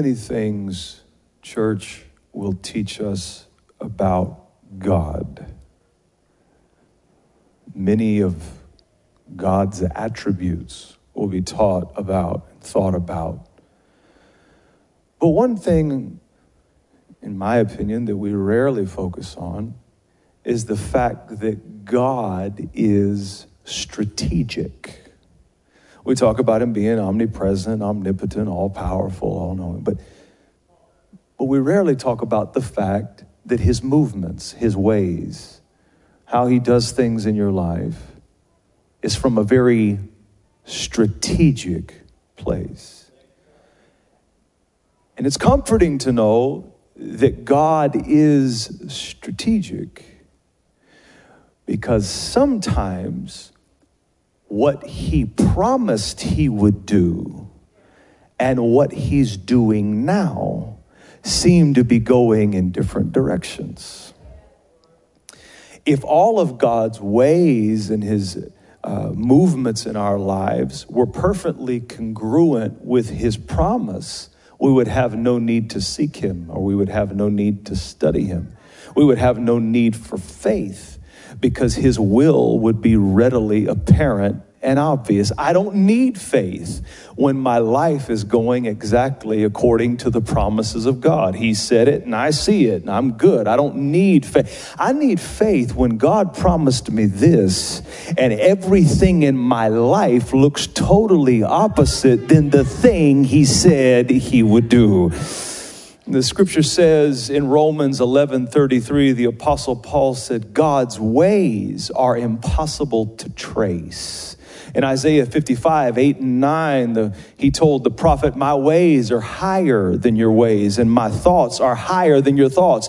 many things church will teach us about God. Many of God's attributes will be taught about and thought about. But one thing, in my opinion, that we rarely focus on is the fact that God is strategic. We talk about him being omnipresent, omnipotent, all powerful, all knowing, but, but we rarely talk about the fact that his movements, his ways, how he does things in your life is from a very strategic place. And it's comforting to know that God is strategic because sometimes what he promised he would do and what he's doing now seem to be going in different directions. If all of God's ways and his uh, movements in our lives were perfectly congruent with his promise, we would have no need to seek him or we would have no need to study him. We would have no need for faith because his will would be readily apparent and obvious. I don't need faith when my life is going exactly according to the promises of God. He said it and I see it and I'm good. I don't need faith. I need faith when God promised me this and everything in my life looks totally opposite than the thing he said he would do. The scripture says in Romans 11:33 the apostle Paul said God's ways are impossible to trace. In Isaiah 55, 8 and 9, the, he told the prophet, My ways are higher than your ways, and my thoughts are higher than your thoughts.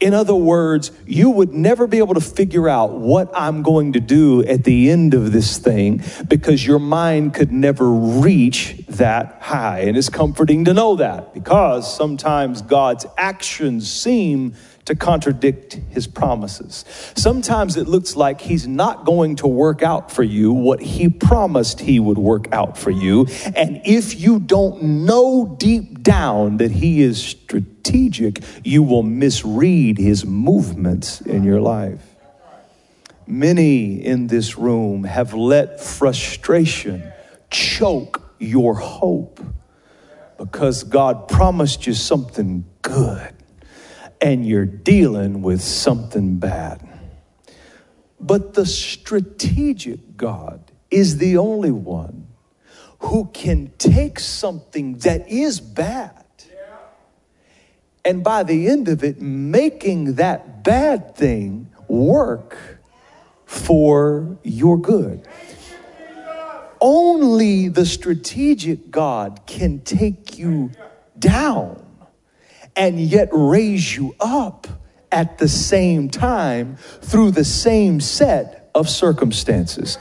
In other words, you would never be able to figure out what I'm going to do at the end of this thing because your mind could never reach that high. And it's comforting to know that because sometimes God's actions seem to contradict his promises. Sometimes it looks like he's not going to work out for you what he promised he would work out for you. And if you don't know deep down that he is strategic, you will misread his movements in your life. Many in this room have let frustration choke your hope because God promised you something good and you're dealing with something bad. But the strategic God is the only one who can take something that is bad and by the end of it, making that bad thing work for your good. Only the strategic God can take you down and yet raise you up at the same time through the same set of circumstances.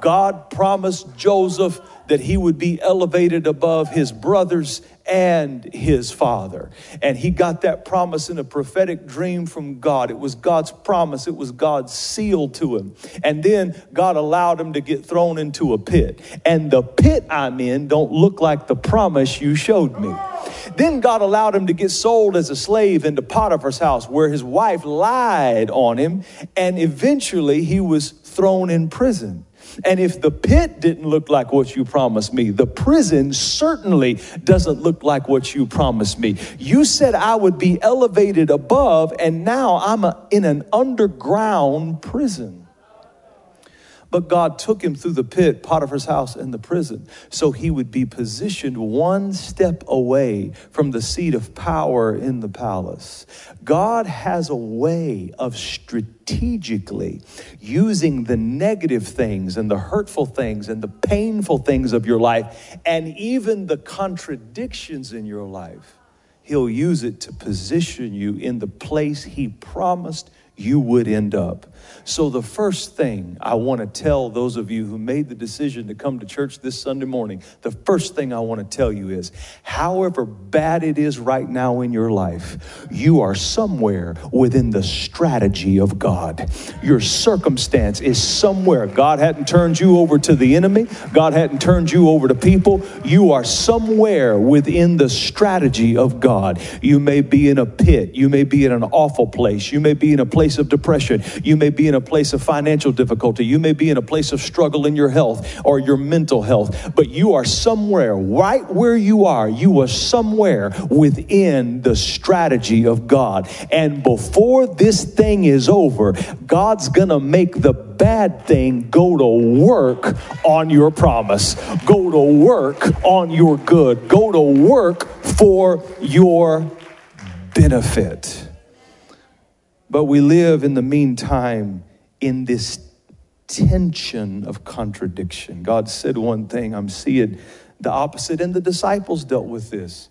God promised Joseph that he would be elevated above his brothers and his father. And he got that promise in a prophetic dream from God. It was God's promise, it was God's seal to him. And then God allowed him to get thrown into a pit. And the pit I'm in don't look like the promise you showed me. Then God allowed him to get sold as a slave into Potiphar's house, where his wife lied on him, and eventually he was thrown in prison. And if the pit didn't look like what you promised me, the prison certainly doesn't look like what you promised me. You said I would be elevated above, and now I'm a, in an underground prison. But God took him through the pit, Potiphar's house, and the prison, so he would be positioned one step away from the seat of power in the palace. God has a way of strategically using the negative things and the hurtful things and the painful things of your life and even the contradictions in your life. He'll use it to position you in the place he promised you would end up. So, the first thing I want to tell those of you who made the decision to come to church this Sunday morning, the first thing I want to tell you is however bad it is right now in your life, you are somewhere within the strategy of God. Your circumstance is somewhere. God hadn't turned you over to the enemy, God hadn't turned you over to people. You are somewhere within the strategy of God. You may be in a pit, you may be in an awful place, you may be in a place of depression, you may be in a place of financial difficulty. You may be in a place of struggle in your health or your mental health, but you are somewhere, right where you are, you are somewhere within the strategy of God. And before this thing is over, God's gonna make the bad thing go to work on your promise, go to work on your good, go to work for your benefit. But we live in the meantime in this tension of contradiction. God said one thing, I'm seeing the opposite, and the disciples dealt with this.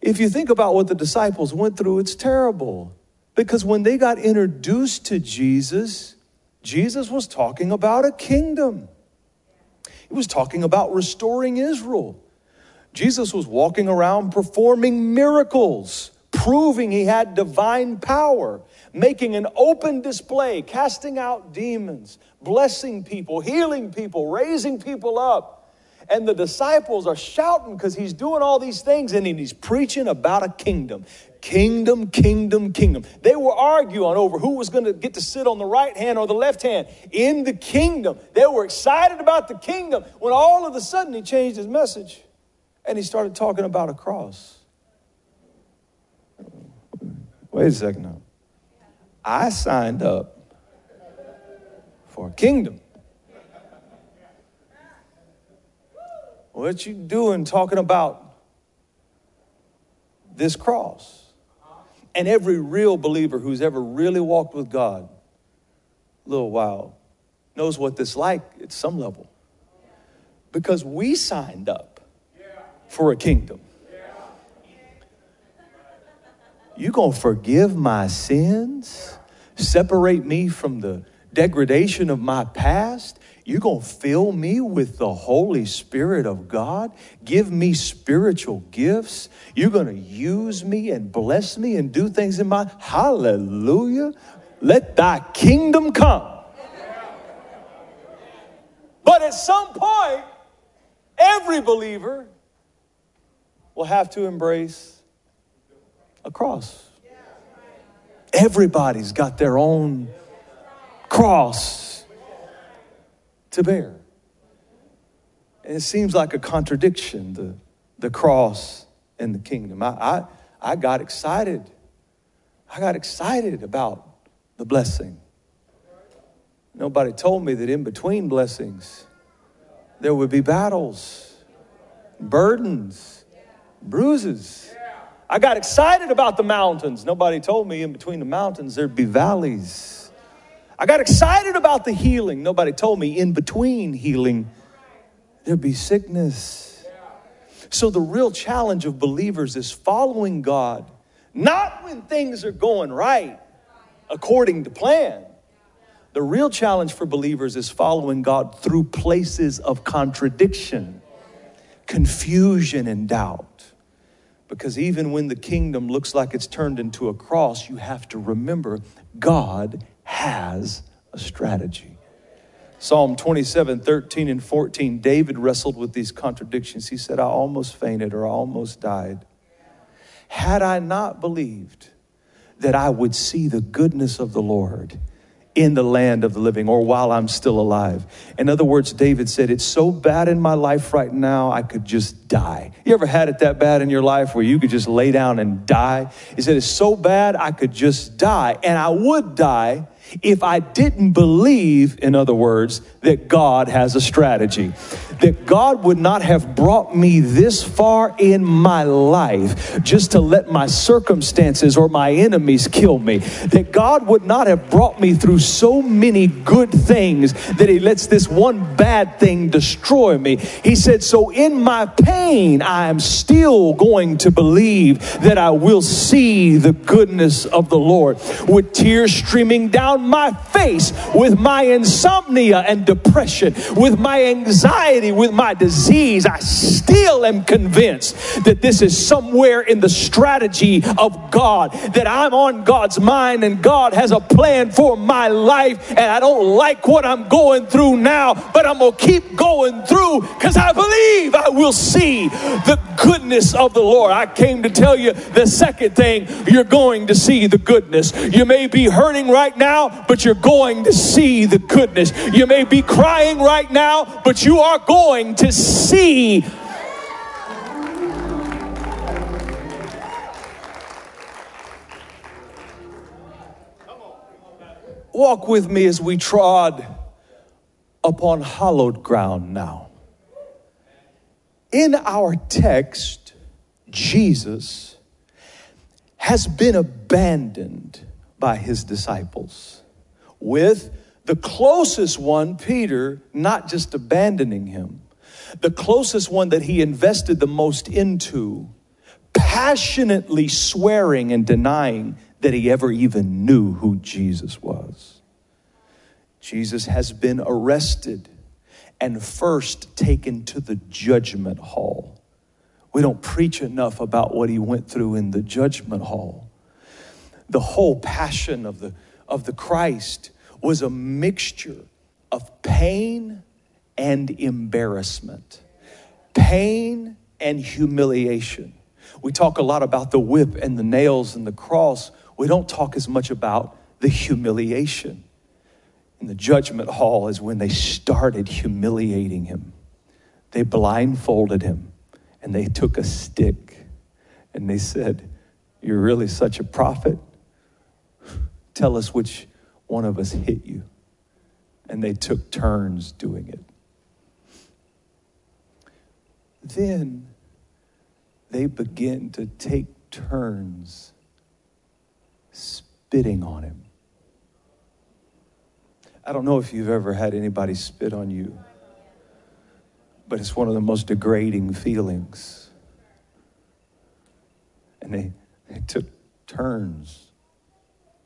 If you think about what the disciples went through, it's terrible. Because when they got introduced to Jesus, Jesus was talking about a kingdom. He was talking about restoring Israel. Jesus was walking around performing miracles, proving he had divine power making an open display, casting out demons, blessing people, healing people, raising people up. And the disciples are shouting because he's doing all these things and he's preaching about a kingdom. Kingdom, kingdom, kingdom. They were arguing over who was going to get to sit on the right hand or the left hand in the kingdom. They were excited about the kingdom when all of a sudden he changed his message and he started talking about a cross. Wait a second now. I signed up for a kingdom. What you doing talking about this cross? And every real believer who's ever really walked with God a little while knows what this like at some level. Because we signed up for a kingdom. You gonna forgive my sins? Separate me from the degradation of my past? You're going to fill me with the Holy Spirit of God, give me spiritual gifts. You're going to use me and bless me and do things in my hallelujah. Let thy kingdom come. But at some point, every believer will have to embrace a cross. Everybody's got their own cross to bear. And it seems like a contradiction, the, the cross and the kingdom. I, I, I got excited. I got excited about the blessing. Nobody told me that in between blessings, there would be battles, burdens, bruises. I got excited about the mountains. Nobody told me in between the mountains there'd be valleys. I got excited about the healing. Nobody told me in between healing there'd be sickness. So the real challenge of believers is following God, not when things are going right according to plan. The real challenge for believers is following God through places of contradiction, confusion, and doubt. Because even when the kingdom looks like it's turned into a cross, you have to remember God has a strategy. Psalm 27, 13, and 14, David wrestled with these contradictions. He said, I almost fainted or I almost died. Had I not believed that I would see the goodness of the Lord in the land of the living or while I'm still alive. In other words, David said, It's so bad in my life right now, I could just die. You ever had it that bad in your life where you could just lay down and die? He said, It's so bad, I could just die. And I would die if I didn't believe, in other words, that God has a strategy. that God would not have brought me this far in my life just to let my circumstances or my enemies kill me. That God would not have brought me through so many good things that He lets this one bad thing destroy me. He said, So in my pain, I am still going to believe that I will see the goodness of the Lord. With tears streaming down my face, with my insomnia and depression, with my anxiety, with my disease, I still am convinced that this is somewhere in the strategy of God, that I'm on God's mind and God has a plan for my life, and I don't like what I'm going through now, but I'm gonna keep going through because I believe I will see the goodness of the Lord. I came to tell you the second thing you're going to see the goodness. You may be hurting right now, but you're going to see the goodness. You may be crying right now, but you are going to see Walk with me as we trod upon hallowed ground now. In our text, Jesus has been abandoned by his disciples, with the closest one, Peter, not just abandoning him, the closest one that he invested the most into, passionately swearing and denying that he ever even knew who Jesus was. Jesus has been arrested and first taken to the judgment hall. We don't preach enough about what he went through in the judgment hall. The whole passion of the, of the Christ was a mixture of pain and embarrassment, pain and humiliation. We talk a lot about the whip and the nails and the cross we don't talk as much about the humiliation. In the judgment hall is when they started humiliating him. They blindfolded him and they took a stick and they said, You're really such a prophet? Tell us which one of us hit you. And they took turns doing it. Then they begin to take turns spitting on him. I don't know if you've ever had anybody spit on you, but it's one of the most degrading feelings. And they, they took turns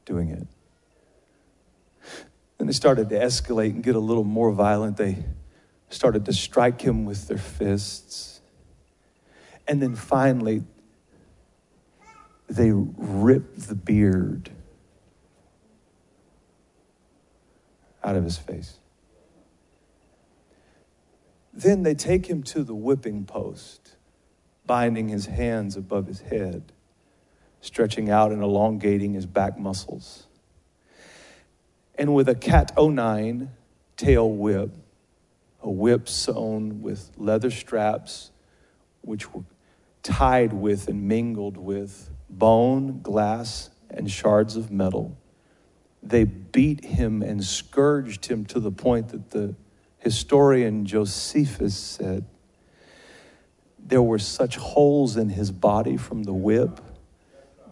doing it. Then they started to escalate and get a little more violent. They started to strike him with their fists. And then finally, they ripped the beard out of his face. Then they take him to the whipping post, binding his hands above his head, stretching out and elongating his back muscles. And with a cat o' nine tail whip, a whip sewn with leather straps, which were tied with and mingled with bone, glass, and shards of metal. They beat him and scourged him to the point that the historian Josephus said there were such holes in his body from the whip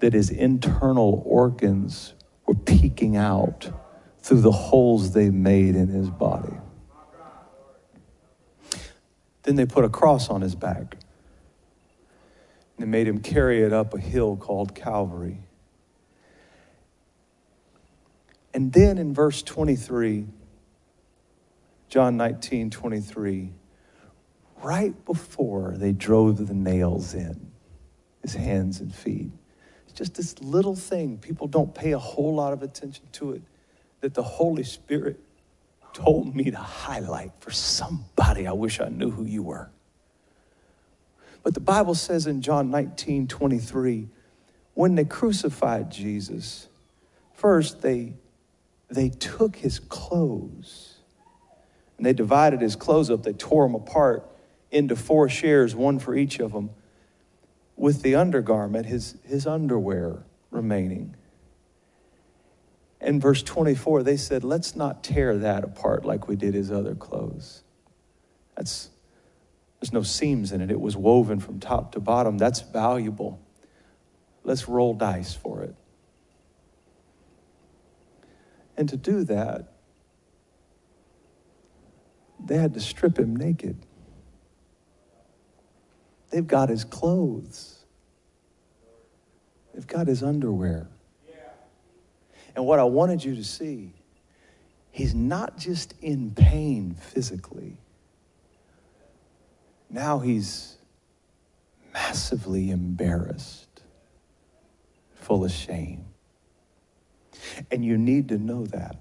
that his internal organs were peeking out through the holes they made in his body. Then they put a cross on his back. And they made him carry it up a hill called Calvary. And then in verse 23, John 19, 23, right before they drove the nails in his hands and feet, it's just this little thing. People don't pay a whole lot of attention to it that the Holy Spirit told me to highlight for somebody. I wish I knew who you were. But the Bible says in John 19 23, when they crucified Jesus, first they, they took his clothes and they divided his clothes up. They tore them apart into four shares, one for each of them, with the undergarment, his, his underwear remaining. In verse 24, they said, Let's not tear that apart like we did his other clothes. That's There's no seams in it. It was woven from top to bottom. That's valuable. Let's roll dice for it. And to do that, they had to strip him naked. They've got his clothes, they've got his underwear. And what I wanted you to see, he's not just in pain physically, now he's massively embarrassed, full of shame. And you need to know that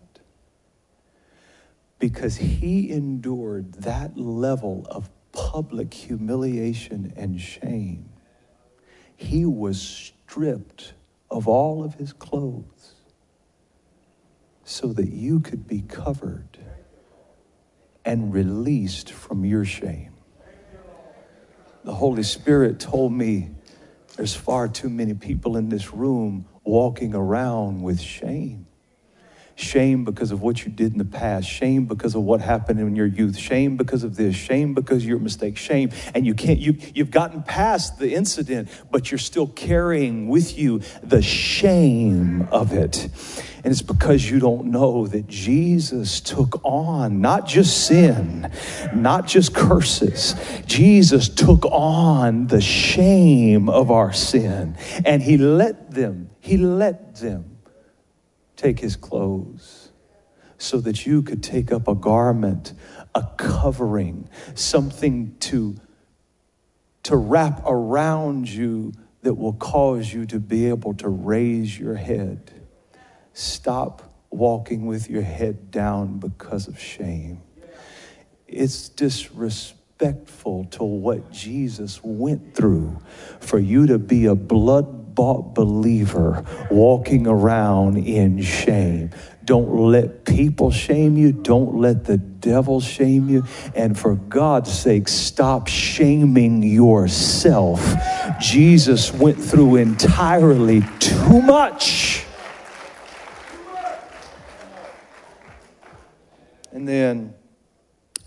because he endured that level of public humiliation and shame. He was stripped of all of his clothes so that you could be covered and released from your shame. The Holy Spirit told me there's far too many people in this room walking around with shame. Shame because of what you did in the past. Shame because of what happened in your youth. Shame because of this. Shame because of your mistake. Shame. And you can't, you, you've gotten past the incident, but you're still carrying with you the shame of it. And it's because you don't know that Jesus took on not just sin, not just curses. Jesus took on the shame of our sin. And he let them, he let them take his clothes so that you could take up a garment, a covering, something to, to wrap around you that will cause you to be able to raise your head. Stop walking with your head down because of shame. It's disrespectful to what Jesus went through for you to be a blood bought believer walking around in shame. Don't let people shame you. Don't let the devil shame you. And for God's sake, stop shaming yourself. Jesus went through entirely too much. And then,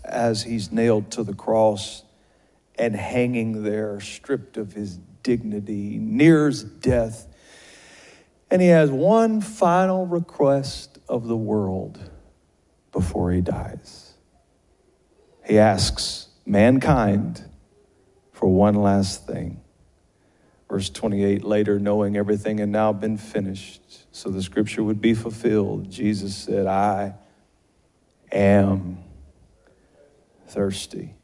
as he's nailed to the cross and hanging there, stripped of his dignity, nears death. And he has one final request of the world before he dies. He asks mankind for one last thing. Verse 28 later, knowing everything had now been finished, so the scripture would be fulfilled, Jesus said, I am thirsty.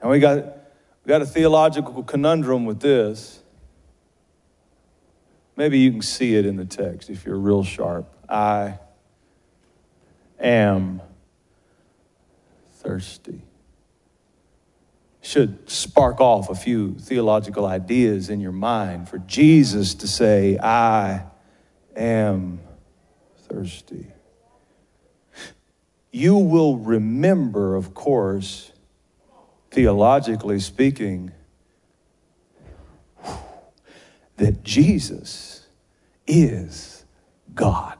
And we got we got a theological conundrum with this. Maybe you can see it in the text if you're real sharp. I am thirsty. Should spark off a few theological ideas in your mind for Jesus to say, I am thirsty. You will remember, of course, theologically speaking, that Jesus is God.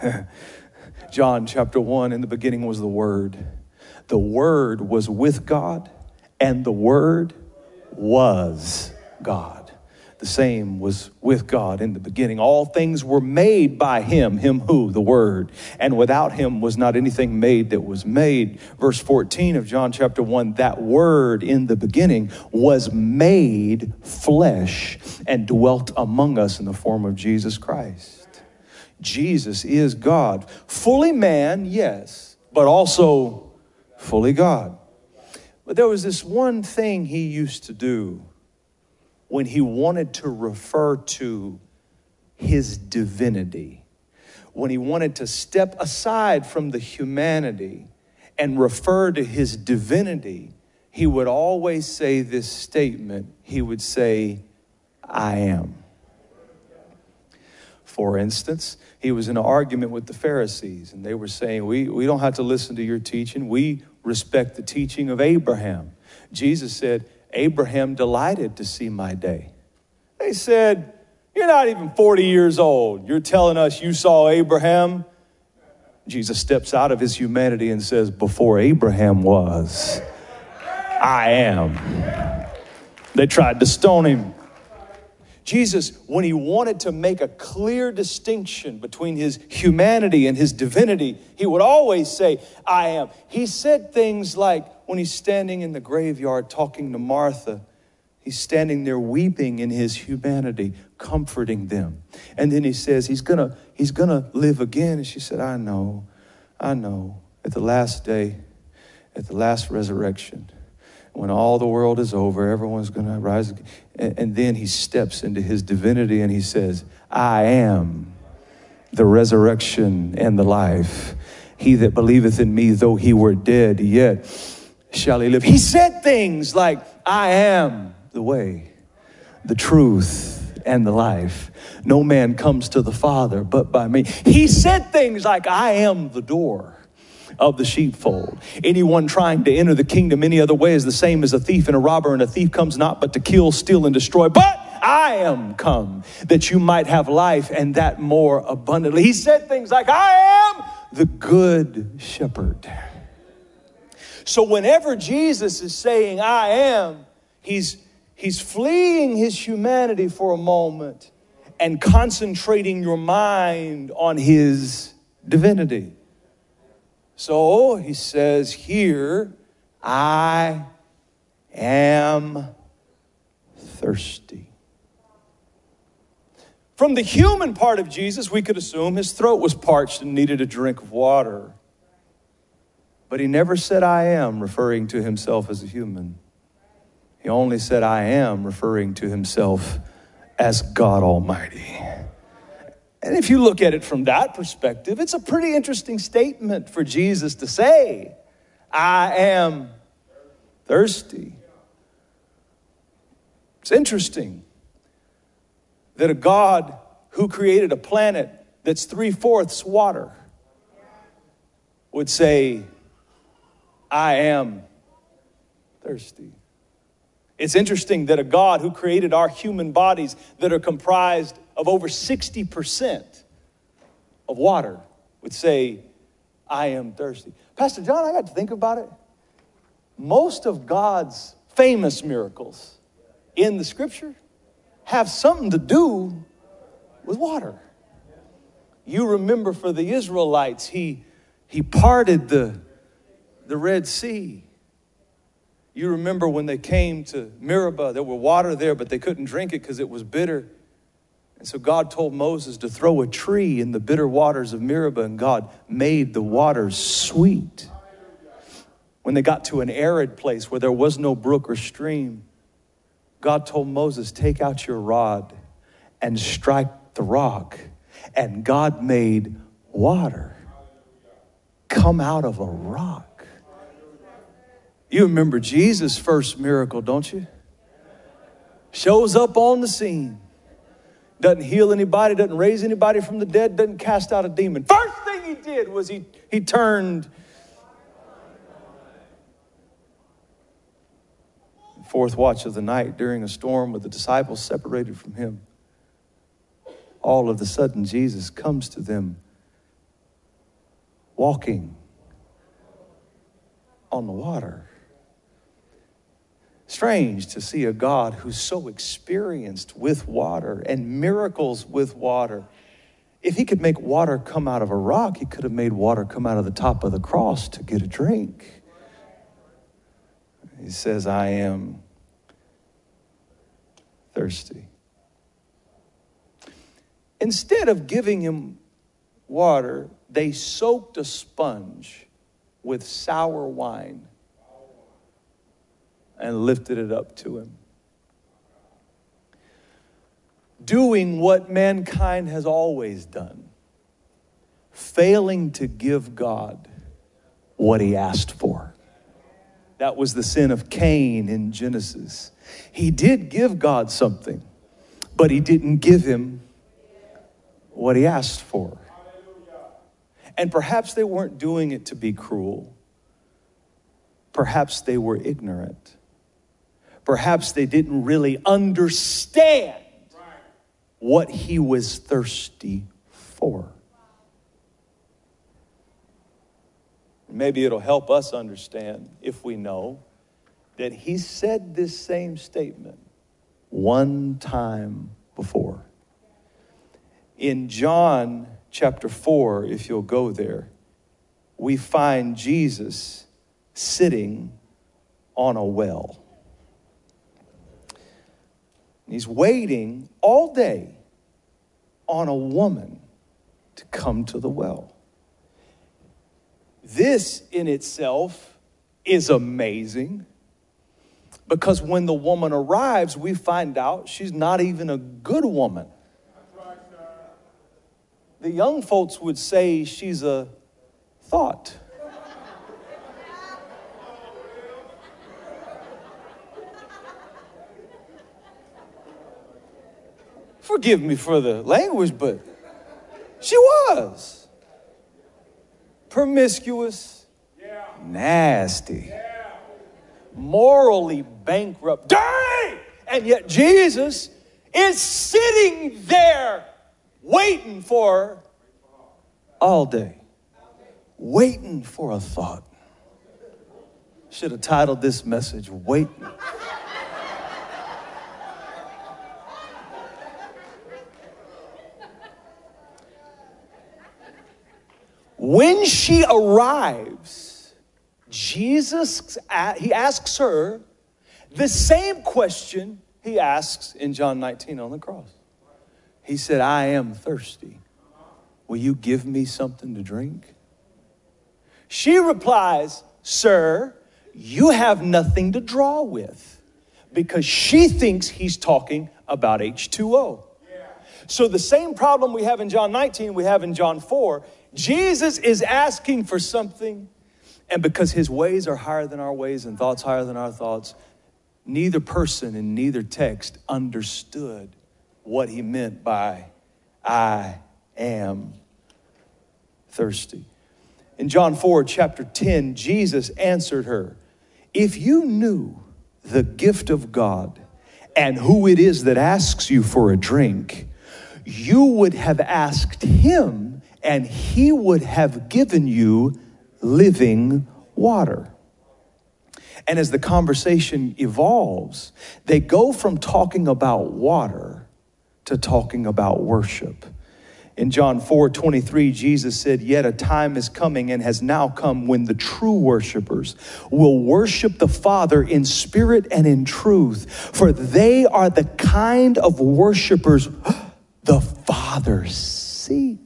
John chapter 1 in the beginning was the Word. The Word was with God, and the Word was God. The same was with God in the beginning. All things were made by him, him who? The Word. And without him was not anything made that was made. Verse 14 of John chapter 1 that Word in the beginning was made flesh and dwelt among us in the form of Jesus Christ. Jesus is God. Fully man, yes, but also fully God. But there was this one thing he used to do when he wanted to refer to his divinity, when he wanted to step aside from the humanity and refer to his divinity, he would always say this statement. He would say, I am. For instance, he was in an argument with the Pharisees, and they were saying, we, we don't have to listen to your teaching. We respect the teaching of Abraham. Jesus said, Abraham delighted to see my day. They said, You're not even 40 years old. You're telling us you saw Abraham? Jesus steps out of his humanity and says, Before Abraham was, I am. They tried to stone him. Jesus, when he wanted to make a clear distinction between his humanity and his divinity, he would always say, I am. He said things like when he's standing in the graveyard talking to Martha, he's standing there weeping in his humanity, comforting them. And then he says, He's gonna, he's gonna live again. And she said, I know, I know. At the last day, at the last resurrection, when all the world is over, everyone's to rise. And, and then he steps into his divinity and he says, I am the resurrection and the life. He that believeth in me, though he were dead, yet shall he live. He said things like, I am the way, the truth, and the life. No man comes to the Father but by me. He said things like, I am the door of the sheepfold. Anyone trying to enter the kingdom any other way is the same as a thief and a robber, and a thief comes not but to kill, steal, and destroy. But I am come that you might have life and that more abundantly. He said things like, I am the good shepherd. So whenever Jesus is saying, I am, he's, he's fleeing his humanity for a moment and concentrating your mind on his divinity. So he says here, I am thirsty. From the human part of Jesus, we could assume his throat was parched and needed a drink of water. But he never said, I am, referring to himself as a human. He only said, I am, referring to himself as God Almighty. And if you look at it from that perspective, it's a pretty interesting statement for Jesus to say, I am thirsty. It's interesting that a God who created a planet that's three fourths water would say, I am thirsty. It's interesting that a God who created our human bodies that are comprised of over 60% of water would say, I am thirsty. Pastor John, I got to think about it. Most of God's famous miracles in the scripture have something to do with water. You remember for the Israelites, he, he parted the, the Red Sea. You remember when they came to Meribah, there was water there, but they couldn't drink it because it was bitter. And so God told Moses to throw a tree in the bitter waters of Meribah, and God made the waters sweet. When they got to an arid place where there was no brook or stream, God told Moses, Take out your rod and strike the rock. And God made water come out of a rock. You remember Jesus' first miracle, don't you? Shows up on the scene doesn't heal anybody, doesn't raise anybody from the dead, doesn't cast out a demon. First thing he did was he, he turned. Fourth watch of the night during a storm with the disciples separated from him. All of a sudden, Jesus comes to them walking on the water. Strange to see a God who's so experienced with water and miracles with water. If he could make water come out of a rock, he could have made water come out of the top of the cross to get a drink. He says, I am thirsty. Instead of giving him water, they soaked a sponge with sour wine and lifted it up to him. Doing what mankind has always done, failing to give God what he asked for. That was the sin of Cain in Genesis. He did give God something, but he didn't give him what he asked for. And perhaps they weren't doing it to be cruel. Perhaps they were ignorant perhaps they didn't really understand what he was thirsty for. Maybe it'll help us understand if we know that he said this same statement one time before. In John chapter 4, if you'll go there, we find Jesus sitting on a well. He's waiting all day on a woman to come to the well. This in itself is amazing because when the woman arrives, we find out she's not even a good woman. The young folks would say she's a thought. Forgive me for the language, but she was promiscuous, yeah. nasty, yeah. morally bankrupt, dirty. And yet Jesus is sitting there waiting for all day, waiting for a thought. Should have titled this message, Waiting. When she arrives, Jesus, he asks her the same question he asks in John 19 on the cross. He said, I am thirsty. Will you give me something to drink? She replies, Sir, you have nothing to draw with because she thinks he's talking about H2O. So, the same problem we have in John 19, we have in John 4. Jesus is asking for something, and because his ways are higher than our ways and thoughts higher than our thoughts, neither person in neither text understood what he meant by, I am thirsty. In John 4, chapter 10, Jesus answered her, If you knew the gift of God and who it is that asks you for a drink, you would have asked him, and he would have given you living water. And as the conversation evolves, they go from talking about water to talking about worship. In John 4 23, Jesus said, Yet a time is coming and has now come when the true worshipers will worship the Father in spirit and in truth, for they are the kind of worshipers the Father seeks.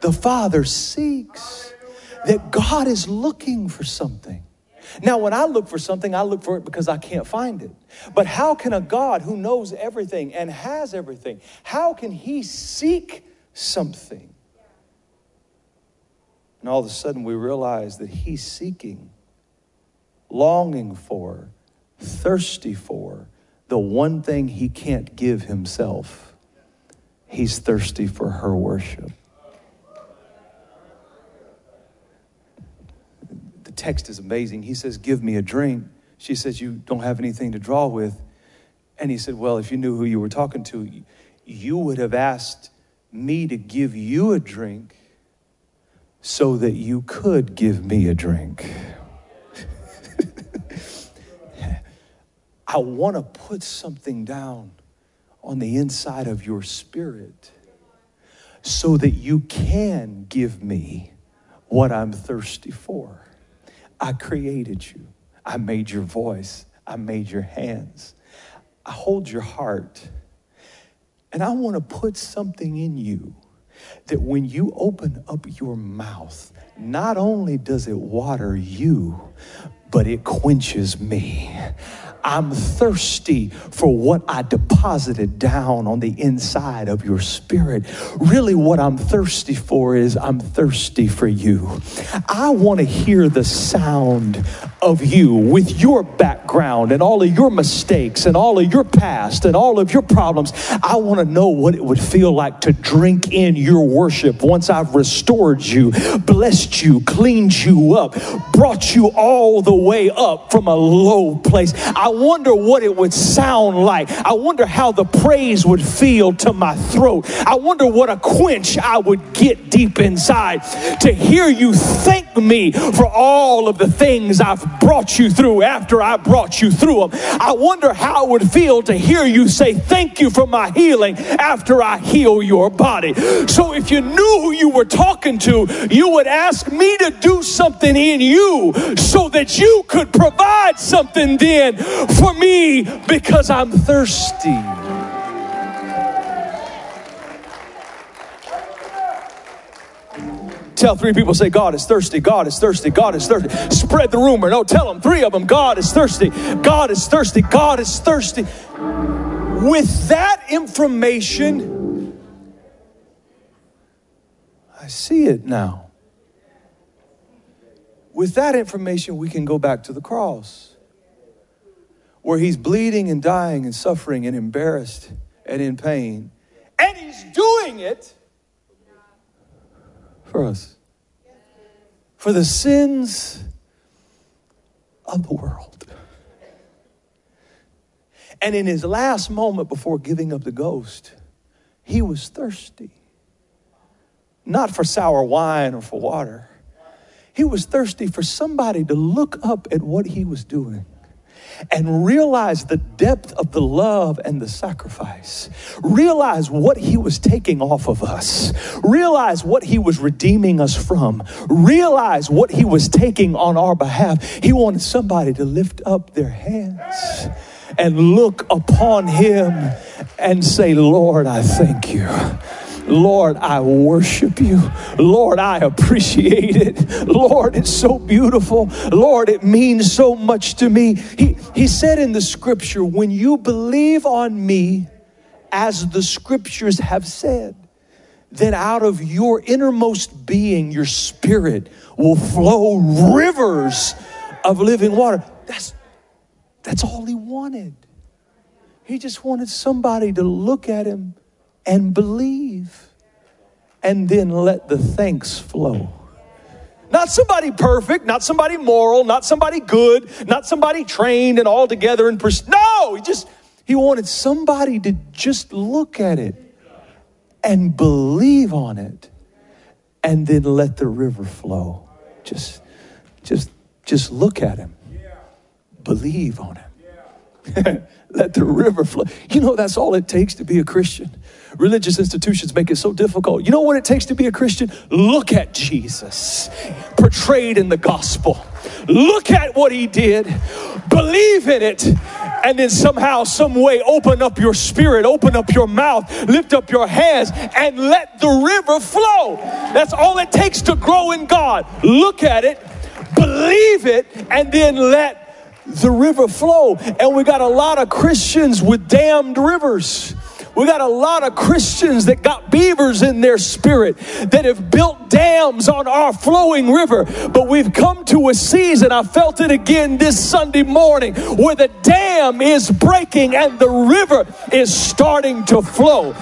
The Father seeks that God is looking for something. Now, when I look for something, I look for it because I can't find it. But how can a God who knows everything and has everything, how can he seek something? And all of a sudden, we realize that he's seeking, longing for, thirsty for the one thing he can't give himself. He's thirsty for her worship. Text is amazing. He says, Give me a drink. She says, You don't have anything to draw with. And he said, Well, if you knew who you were talking to, you would have asked me to give you a drink so that you could give me a drink. I want to put something down on the inside of your spirit so that you can give me what I'm thirsty for. I created you. I made your voice. I made your hands. I hold your heart. And I want to put something in you that when you open up your mouth, not only does it water you, but it quenches me. I'm thirsty for what I deposited down on the inside of your spirit. Really, what I'm thirsty for is I'm thirsty for you. I want to hear the sound of you with your background and all of your mistakes and all of your past and all of your problems. I want to know what it would feel like to drink in your worship once I've restored you, blessed you, cleaned you up, brought you all the way up from a low place. I wonder what it would sound like. I wonder how the praise would feel to my throat. I wonder what a quench I would get deep inside to hear you thank me for all of the things I've brought you through after I brought you through them. I wonder how it would feel to hear you say, Thank you for my healing after I heal your body. So if you knew who you were talking to, you would ask me to do something in you so that you could provide something then for me because I'm thirsty. Tell three people, say, God is thirsty, God is thirsty, God is thirsty. Spread the rumor. No, tell them, three of them, God is thirsty, God is thirsty, God is thirsty. With that information, I see it now. With that information, we can go back to the cross where he's bleeding and dying and suffering and embarrassed and in pain. And he's doing it for us. For the sins of the world. And in his last moment before giving up the ghost, he was thirsty. Not for sour wine or for water. He was thirsty for somebody to look up at what he was doing and realize the depth of the love and the sacrifice. Realize what he was taking off of us. Realize what he was redeeming us from. Realize what he was taking on our behalf. He wanted somebody to lift up their hands and look upon him and say, Lord, I thank you. Lord, I worship you. Lord, I appreciate it. Lord, it's so beautiful. Lord, it means so much to me. He, he said in the scripture, when you believe on me, as the scriptures have said, then out of your innermost being, your spirit will flow rivers of living water. That's, that's all he wanted. He just wanted somebody to look at him and believe, and then let the thanks flow. Not somebody perfect, not somebody moral, not somebody good, not somebody trained and all together and pers- no, he just he wanted somebody to just look at it and believe on it and then let the river flow. Just just just look at him. Believe on him. Let the river flow. You know, that's all it takes to be a Christian. Religious institutions make it so difficult. You know what it takes to be a Christian? Look at Jesus portrayed in the gospel. Look at what he did, believe in it, and then somehow, some way, open up your spirit, open up your mouth, lift up your hands, and let the river flow. That's all it takes to grow in God. Look at it, believe it, and then let the river flow. And we got a lot of Christians with dammed rivers. We got a lot of Christians that got beavers in their spirit that have built dams on our flowing river. But we've come to a season, I felt it again this Sunday morning, where the dam is breaking and the river is starting to flow.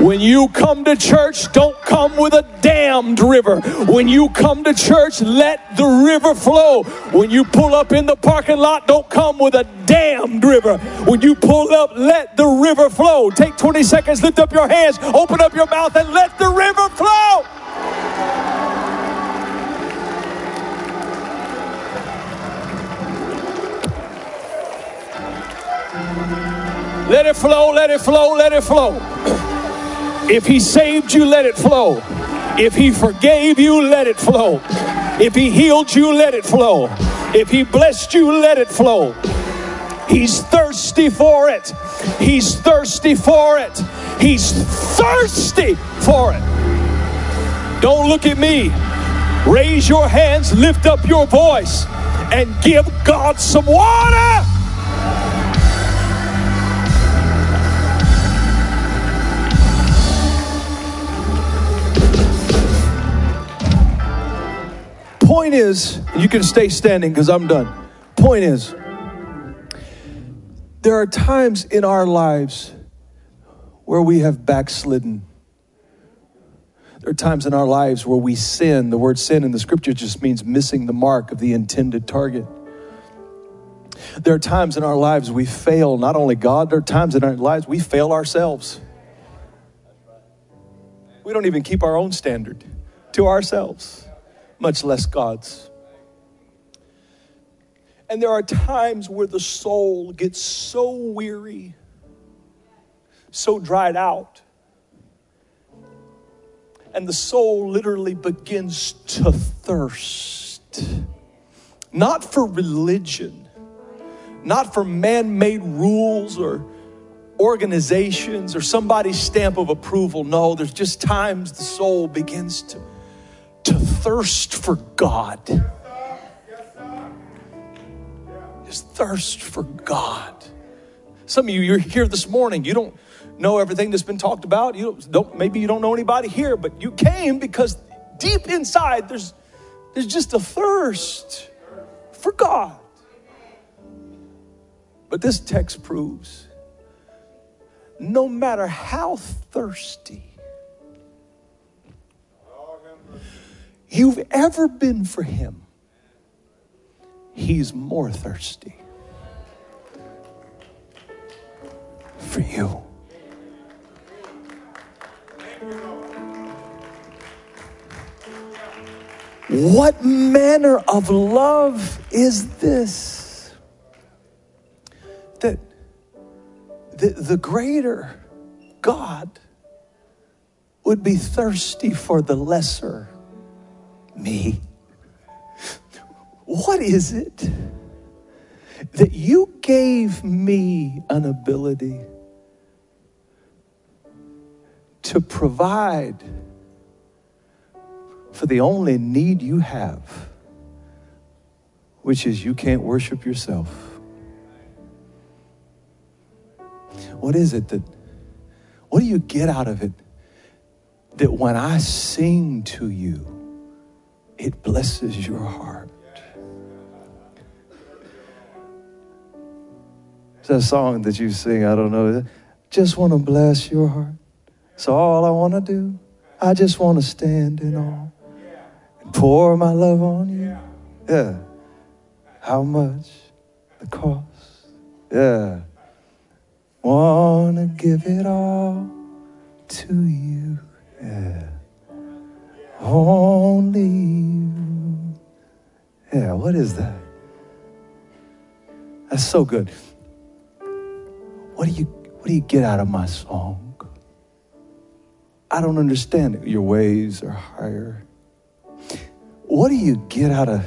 When you come to church, don't come with a dammed river. When you come to church, let the river flow. When you pull up in the parking lot, don't come with a dammed river. When you pull up, let the river flow. Take 20 seconds, lift up your hands, open up your mouth, and let the river flow. Let it flow, let it flow, let it flow. If he saved you, let it flow. If he forgave you, let it flow. If he healed you, let it flow. If he blessed you, let it flow. He's thirsty for it. He's thirsty for it. He's thirsty for it. Don't look at me. Raise your hands, lift up your voice, and give God some water. Point is, you can stay standing because I'm done. Point is, there are times in our lives where we have backslidden. There are times in our lives where we sin. The word sin in the scripture just means missing the mark of the intended target. There are times in our lives we fail not only God, there are times in our lives we fail ourselves. We don't even keep our own standard to ourselves, much less God's. And there are times where the soul gets so weary, so dried out, and the soul literally begins to thirst, not for religion, not for man made rules or organizations or somebody's stamp of approval. No, there's just times the soul begins to, to thirst for God. Just thirst for God. Some of you, you're here this morning, you don't know everything that's been talked about. You don't, maybe you don't know anybody here, but you came because deep inside there's, there's just a thirst for God. But this text proves no matter how thirsty you've ever been for Him, He's more thirsty for you. What manner of love is this? That the, the greater God would be thirsty for the lesser me. What is it that you gave me an ability to provide for the only need you have, which is you can't worship yourself? What is it that, what do you get out of it that when I sing to you, it blesses your heart? A song that you sing, I don't know. Just want to bless your heart. So all I want to do. I just want to stand in awe and pour my love on you. Yeah. How much the cost? Yeah. Wanna give it all to you. Yeah. Only you. Yeah, what is that? That's so good. What do you what do you get out of my song? I don't understand it. Your ways are higher. What do you get out of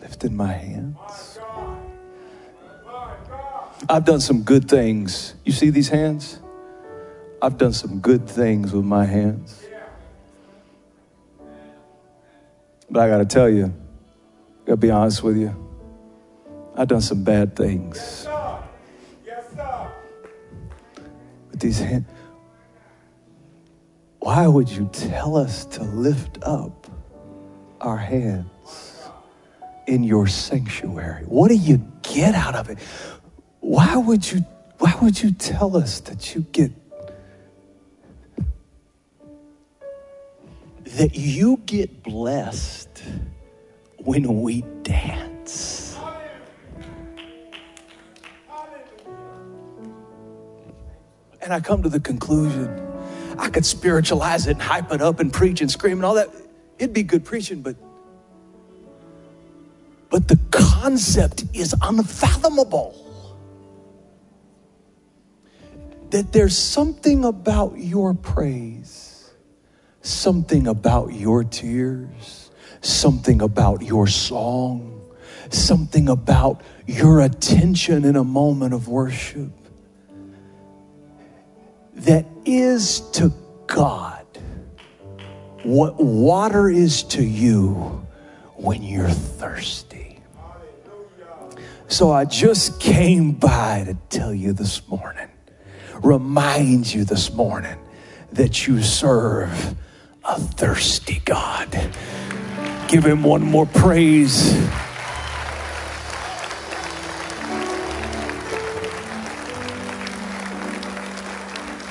lifting my hands? I've done some good things. You see these hands? I've done some good things with my hands. But I got to tell you, I got to be honest with you. I've done some bad things. Yes stop. With these hands. Why would you tell us to lift up our hands in your sanctuary? What do you get out of it? Why would you why would you tell us that you get that you get blessed when we dance? And I come to the conclusion I could spiritualize it and hype it up and preach and scream and all that. It'd be good preaching, but but the concept is unfathomable. That there's something about your praise, something about your tears, something about your song, something about your attention in a moment of worship that is to God what water is to you when you're thirsty. So I just came by to tell you this morning, remind you this morning that you serve a thirsty God. Give him one more praise.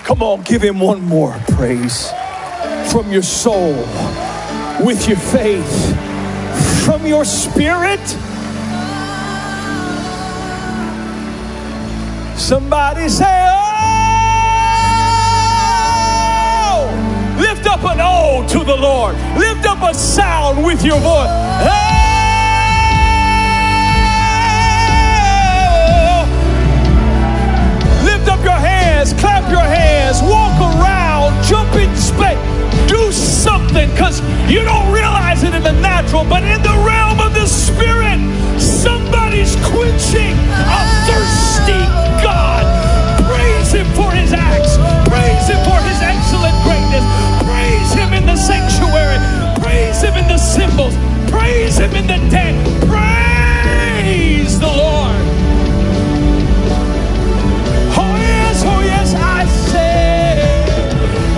Come on, give him one more praise from your soul, with your faith, from your spirit. Somebody say, Oh! Up an O to the Lord. Lift up a sound with your voice. Lift up your hands, clap your hands, walk around, jump in space. Do something because you don't realize it in the natural, but in the realm of the spirit, somebody's quenching a thirsty God. Praise Him for His acts, praise Him for His excellent greatness, in the sanctuary, praise Him in the cymbals, praise Him in the dead, praise the Lord. Oh yes, oh yes, I say.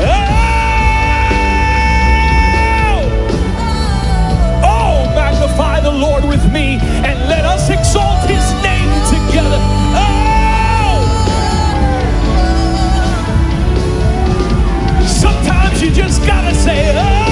Oh, oh, magnify the Lord with me and let us exalt his name together. Oh, sometimes you just gotta say, oh.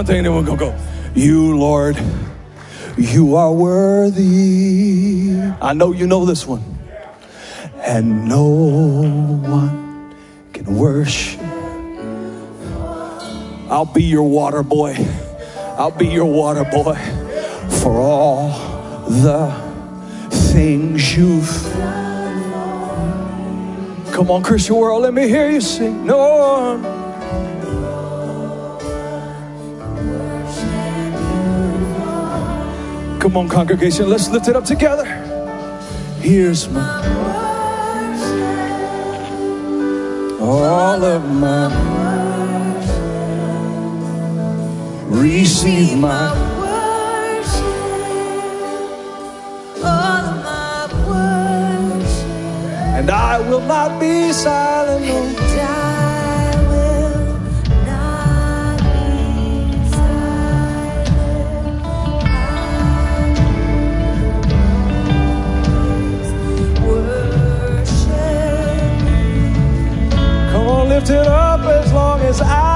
One thing then we're gonna go. You, Lord, you are worthy. I know you know this one. And no one can worship. I'll be your water boy. I'll be your water boy for all the things you've. Come on, Christian world, let me hear you sing. No Come on, congregation, let's lift it up together. Here's my all of my worship. receive my worship, and I will not be silent. Come on, lift it up as long as I.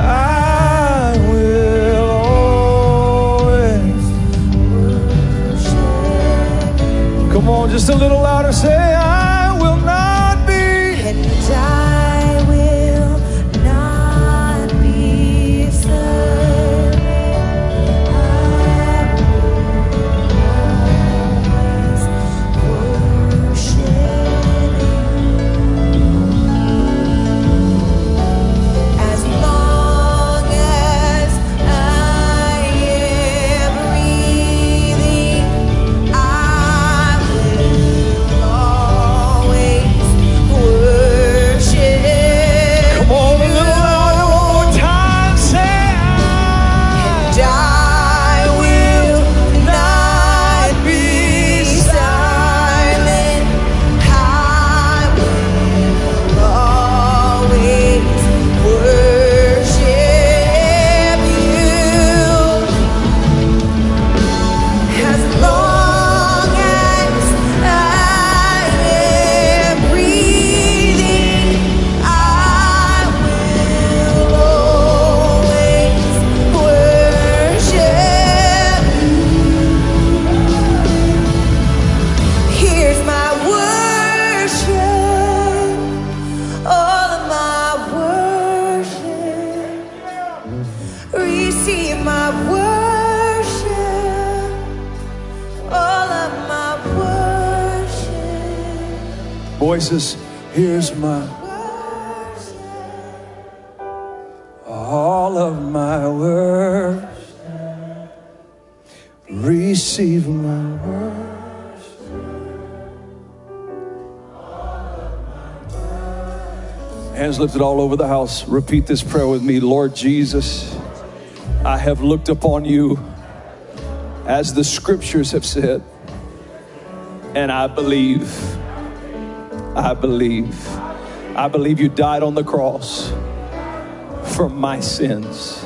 I will always. Come on, just a little louder. Say, I voices. Here's my all of my worship. Receive my worship. Hands lifted all over the house. Repeat this prayer with me. Lord Jesus, I have looked upon you as the scriptures have said, and I believe, I believe, I believe you died on the cross for my sins.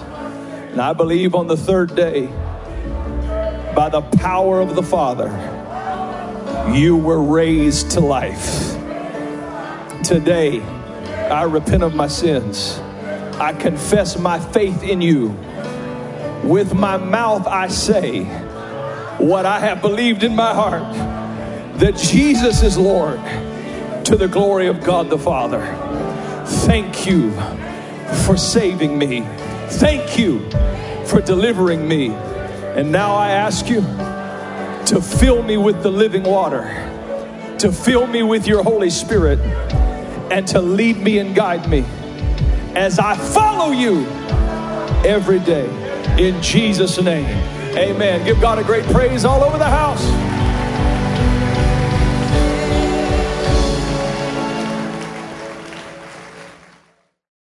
And I believe on the third day, by the power of the Father, you were raised to life. Today, I repent of my sins. I confess my faith in you. With my mouth, I say what I have believed in my heart that Jesus is Lord to the glory of God the Father. Thank you for saving me. Thank you for delivering me. And now I ask you to fill me with the living water, to fill me with your Holy Spirit, and to lead me and guide me as I follow you every day. In Jesus' name, amen. Give God a great praise all over the house.